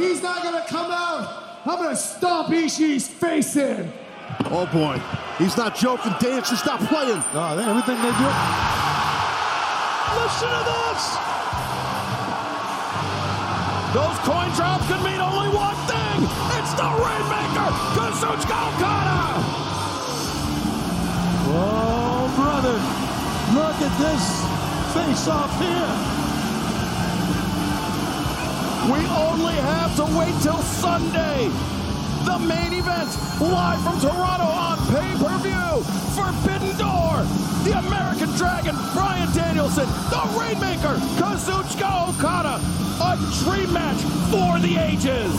he's not gonna come out, I'm gonna stomp Ishii's face in. Oh boy, he's not joking. Dance is not playing. No, they- everything they do. Listen to this. Those coin drops could mean only one thing. It's the Rainmaker, Kazuchika Okada. Oh, brother. Look at this face off here. We only have to wait till Sunday. The main event, live from Toronto on pay-per-view. Forbidden Door, the American Dragon, Bryan Danielson, the Rainmaker, Kazuchika Okada. A dream match for the ages.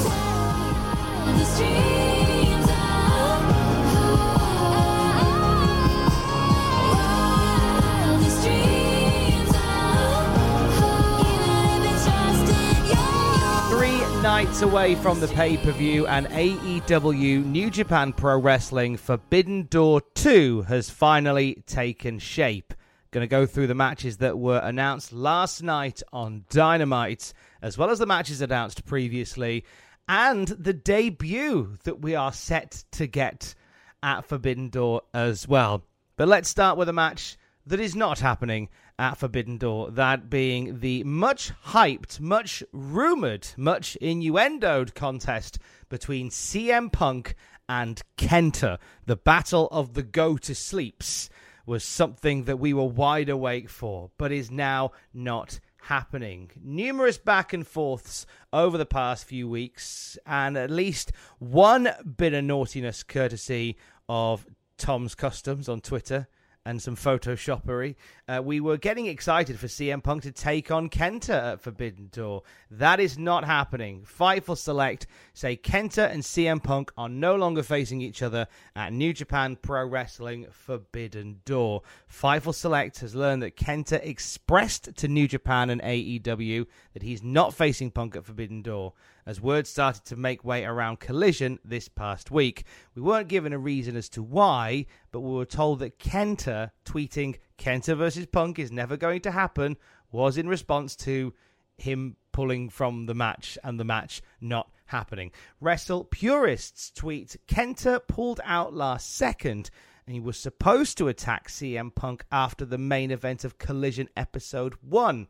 Away from the pay per view, and AEW New Japan Pro Wrestling Forbidden Door 2 has finally taken shape. Going to go through the matches that were announced last night on Dynamite, as well as the matches announced previously, and the debut that we are set to get at Forbidden Door as well. But let's start with a match that is not happening at Forbidden Door. That being the much hyped, much rumored, much innuendoed contest between CM Punk and Kenta. The Battle of the Go to Sleeps was something that we were wide awake for, but is now not happening. Numerous back and forths over the past few weeks, and at least one bit of naughtiness courtesy of Tom's Customs on Twitter and some photoshoppery. Uh, we were getting excited for CM Punk to take on Kenta at Forbidden Door. That is not happening. Fightful Select say Kenta and CM Punk are no longer facing each other at New Japan Pro Wrestling Forbidden Door. Fightful Select has learned that Kenta expressed to New Japan and AEW that he's not facing Punk at Forbidden Door as word started to make way around Collision this past week. We weren't given a reason as to why, but we were told that Kenta tweeting Kenta versus Punk is never going to happen was in response to him pulling from the match and the match not happening. Wrestle purists tweet Kenta pulled out last second and he was supposed to attack CM Punk after the main event of Collision episode 1.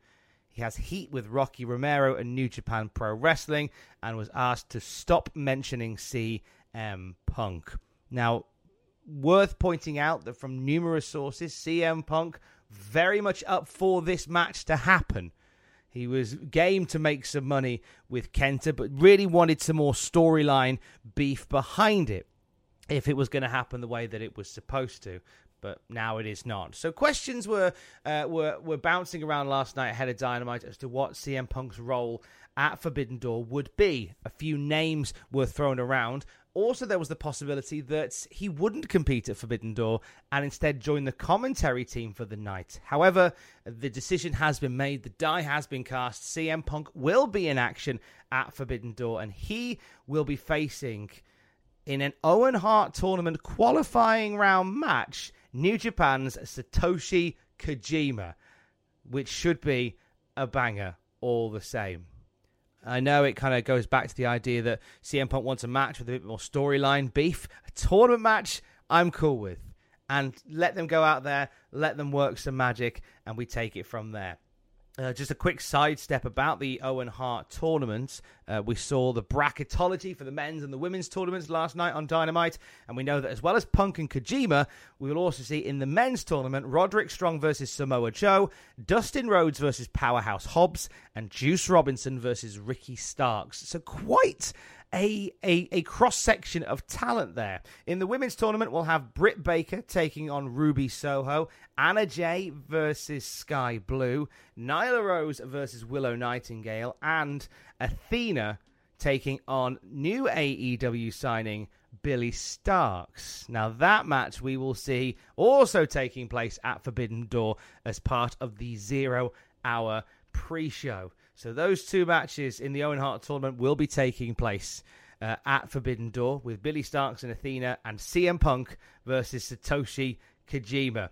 He has heat with Rocky Romero and New Japan Pro Wrestling and was asked to stop mentioning CM Punk. Now, worth pointing out that from numerous sources, CM Punk very much up for this match to happen. He was game to make some money with Kenta, but really wanted some more storyline beef behind it if it was going to happen the way that it was supposed to. But now it is not. So questions were uh, were were bouncing around last night ahead of Dynamite as to what CM Punk's role at Forbidden Door would be. A few names were thrown around. Also, there was the possibility that he wouldn't compete at Forbidden Door and instead join the commentary team for the night. However, the decision has been made, the die has been cast. CM Punk will be in action at Forbidden Door and he will be facing in an Owen Hart tournament qualifying round match New Japan's Satoshi Kojima, which should be a banger all the same. I know it kind of goes back to the idea that CM Punk wants a match with a bit more storyline beef. A tournament match, I'm cool with. and let them go out there, let them work some magic, and we take it from there. Uh, just a quick sidestep about the Owen Hart tournament. Uh, we saw the bracketology for the men's and the women's tournaments last night on Dynamite, and we know that as well as Punk and Kojima, we will also see in the men's tournament Roderick Strong versus Samoa Joe, Dustin Rhodes versus Powerhouse Hobbs, and Juice Robinson versus Ricky Starks. So quite a, a, a cross section of talent there. In the women's tournament, we'll have Britt Baker taking on Ruby Soho, Anna Jay versus Skye Blue, Nyla Rose versus Willow Nightingale, and Athena taking on new AEW signing Billie Starkz. Now, that match we will see also taking place at Forbidden Door as part of the zero hour pre show. So those two matches in the Owen Hart tournament will be taking place uh, at Forbidden Door with Billie Starkz and Athena and CM Punk versus Satoshi Kojima.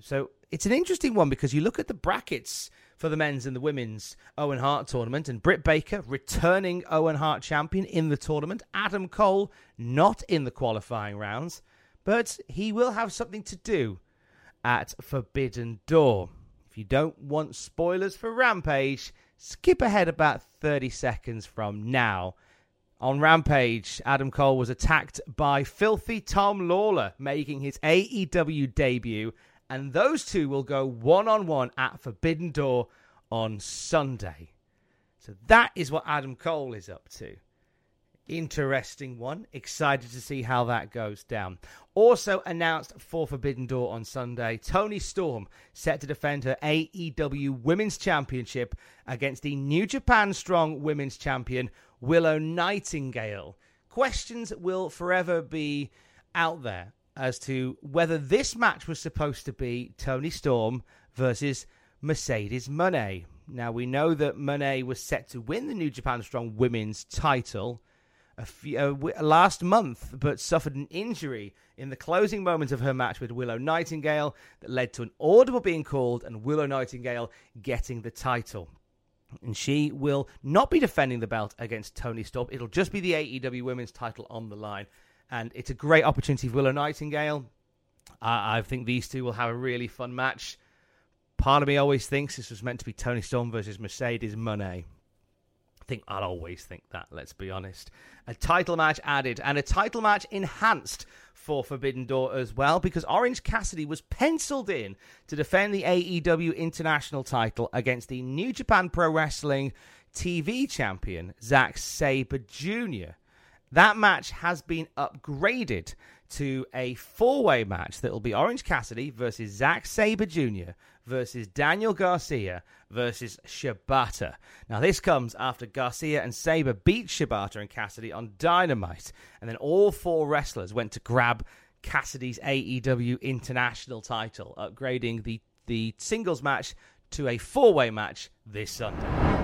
So it's an interesting one because you look at the brackets for the men's and the women's Owen Hart tournament, and Britt Baker returning Owen Hart champion in the tournament. Adam Cole not in the qualifying rounds, but he will have something to do at Forbidden Door. If you don't want spoilers for Rampage, skip ahead about 30 seconds from now. On Rampage, Adam Cole was attacked by filthy Tom Lawlor, making his AEW debut, and those two will go one on one at Forbidden Door on Sunday. So that is what Adam Cole is up to. Interesting one. Excited to see how that goes down. Also announced for Forbidden Door on Sunday, Toni Storm set to defend her AEW Women's Championship against the New Japan Strong Women's Champion Willow Nightingale. Questions will forever be out there as to whether this match was supposed to be Toni Storm versus Mercedes Moné. Now we know that Moné was set to win the New Japan Strong Women's title a few, uh, w- last month, but suffered an injury in the closing moments of her match with Willow Nightingale that led to an audible being called and Willow Nightingale getting the title. And she will not be defending the belt against Toni Storm. It'll just be the AEW Women's title on the line. And it's a great opportunity for Willow Nightingale. I, I think these two will have a really fun match. Part of me always thinks this was meant to be Toni Storm versus Mercedes Moné. I think I'll always think that, let's be honest. A title match added and a title match enhanced for Forbidden Door as well because Orange Cassidy was penciled in to defend the AEW International title against the New Japan Pro Wrestling TV champion, Zack Sabre Jr. That match has been upgraded to a four way match that will be Orange Cassidy versus Zack Sabre Jr. versus Daniel Garcia versus Shibata. Now, this comes after Garcia and Sabre beat Shibata and Cassidy on Dynamite, and then all four wrestlers went to grab Cassidy's AEW International title, upgrading the, the singles match to a four way match this Sunday.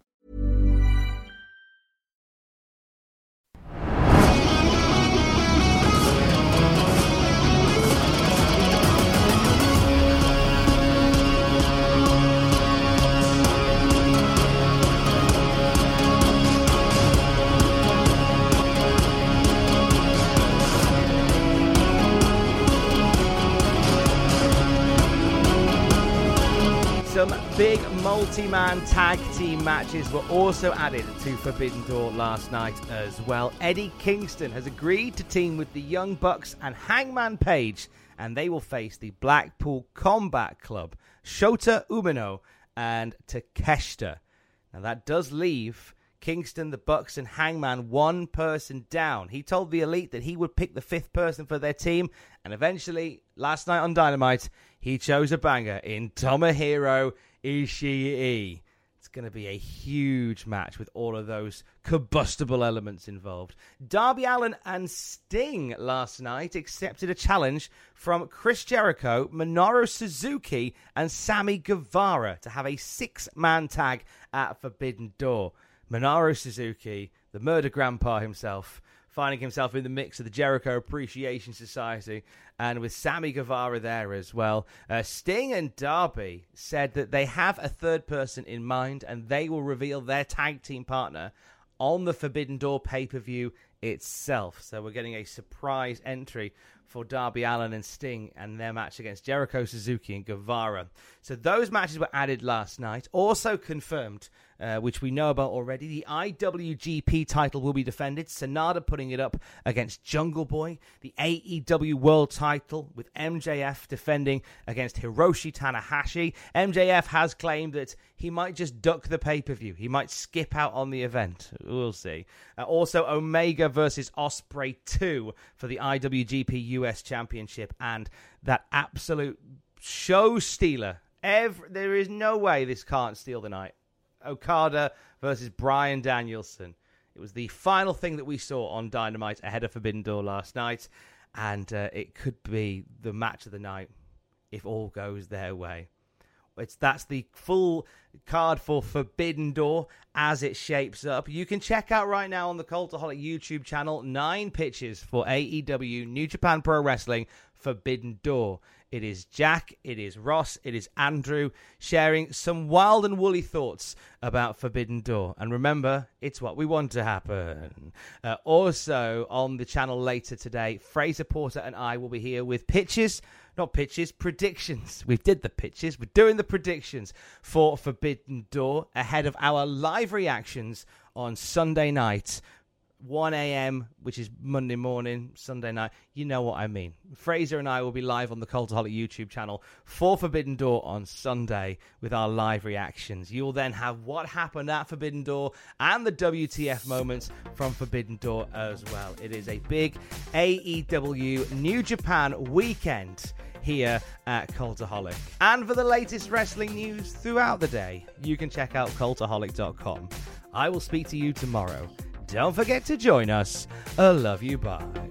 multi-man tag team matches were also added to Forbidden Door last night as well. Eddie Kingston has agreed to team with the Young Bucks and Hangman Page, and they will face the Blackpool Combat Club, Shota Umino and Takeshita. Now that does leave Kingston, the Bucks, and Hangman one person down. He told the Elite that he would pick the fifth person for their team, and eventually, last night on Dynamite, he chose a banger in Tomohiro Ishii. It's going to be a huge match with all of those combustible elements involved. Darby Allin and Sting last night accepted a challenge from Chris Jericho, Minoru Suzuki, and Sammy Guevara to have a six man tag at Forbidden Door. Minoru Suzuki, the murder grandpa himself, finding himself in the mix of the Jericho Appreciation Society, and with Sammy Guevara there as well. Uh, Sting and Darby said that they have a third person in mind, and they will reveal their tag team partner on the Forbidden Door pay per view itself. So we're getting a surprise entry for Darby Allin and Sting and their match against Jericho Suzuki and Guevara. So those matches were added last night. Also confirmed, uh, which we know about already, the IWGP title will be defended. Sanada putting it up against Jungle Boy. The AEW World title with MJF defending against Hiroshi Tanahashi. MJF has claimed that he might just duck the pay per view. He might skip out on the event. We'll see. Uh, also, Omega versus Ospreay 2 for the IWGP US Championship. And that absolute show stealer. Every, there is no way this can't steal the night. Okada versus Bryan Danielson. It was the final thing that we saw on Dynamite ahead of Forbidden Door last night, and uh, it could be the match of the night if all goes their way. It's that's the full card for Forbidden Door as it shapes up. You can check out right now on the Cultaholic YouTube channel nine pitches for AEW New Japan Pro Wrestling Forbidden Door. It is Jack, it is Ross, it is Andrew sharing some wild and woolly thoughts about Forbidden Door. And remember, it's what we want to happen. Uh, also, on the channel later today, Fraser Porter and I will be here with pitches, not pitches, predictions. We did the pitches, we're doing the predictions for Forbidden Door ahead of our live reactions on Sunday night 1 a.m., which is Monday morning, Sunday night. You know what I mean. Fraser and I will be live on the Cultaholic YouTube channel for Forbidden Door on Sunday with our live reactions. You'll then have what happened at Forbidden Door and the WTF moments from Forbidden Door as well. It is a big AEW New Japan weekend here at Cultaholic. And for the latest wrestling news throughout the day, you can check out cultaholic.com. I will speak to you tomorrow. Don't forget to join us. I love you. Bye.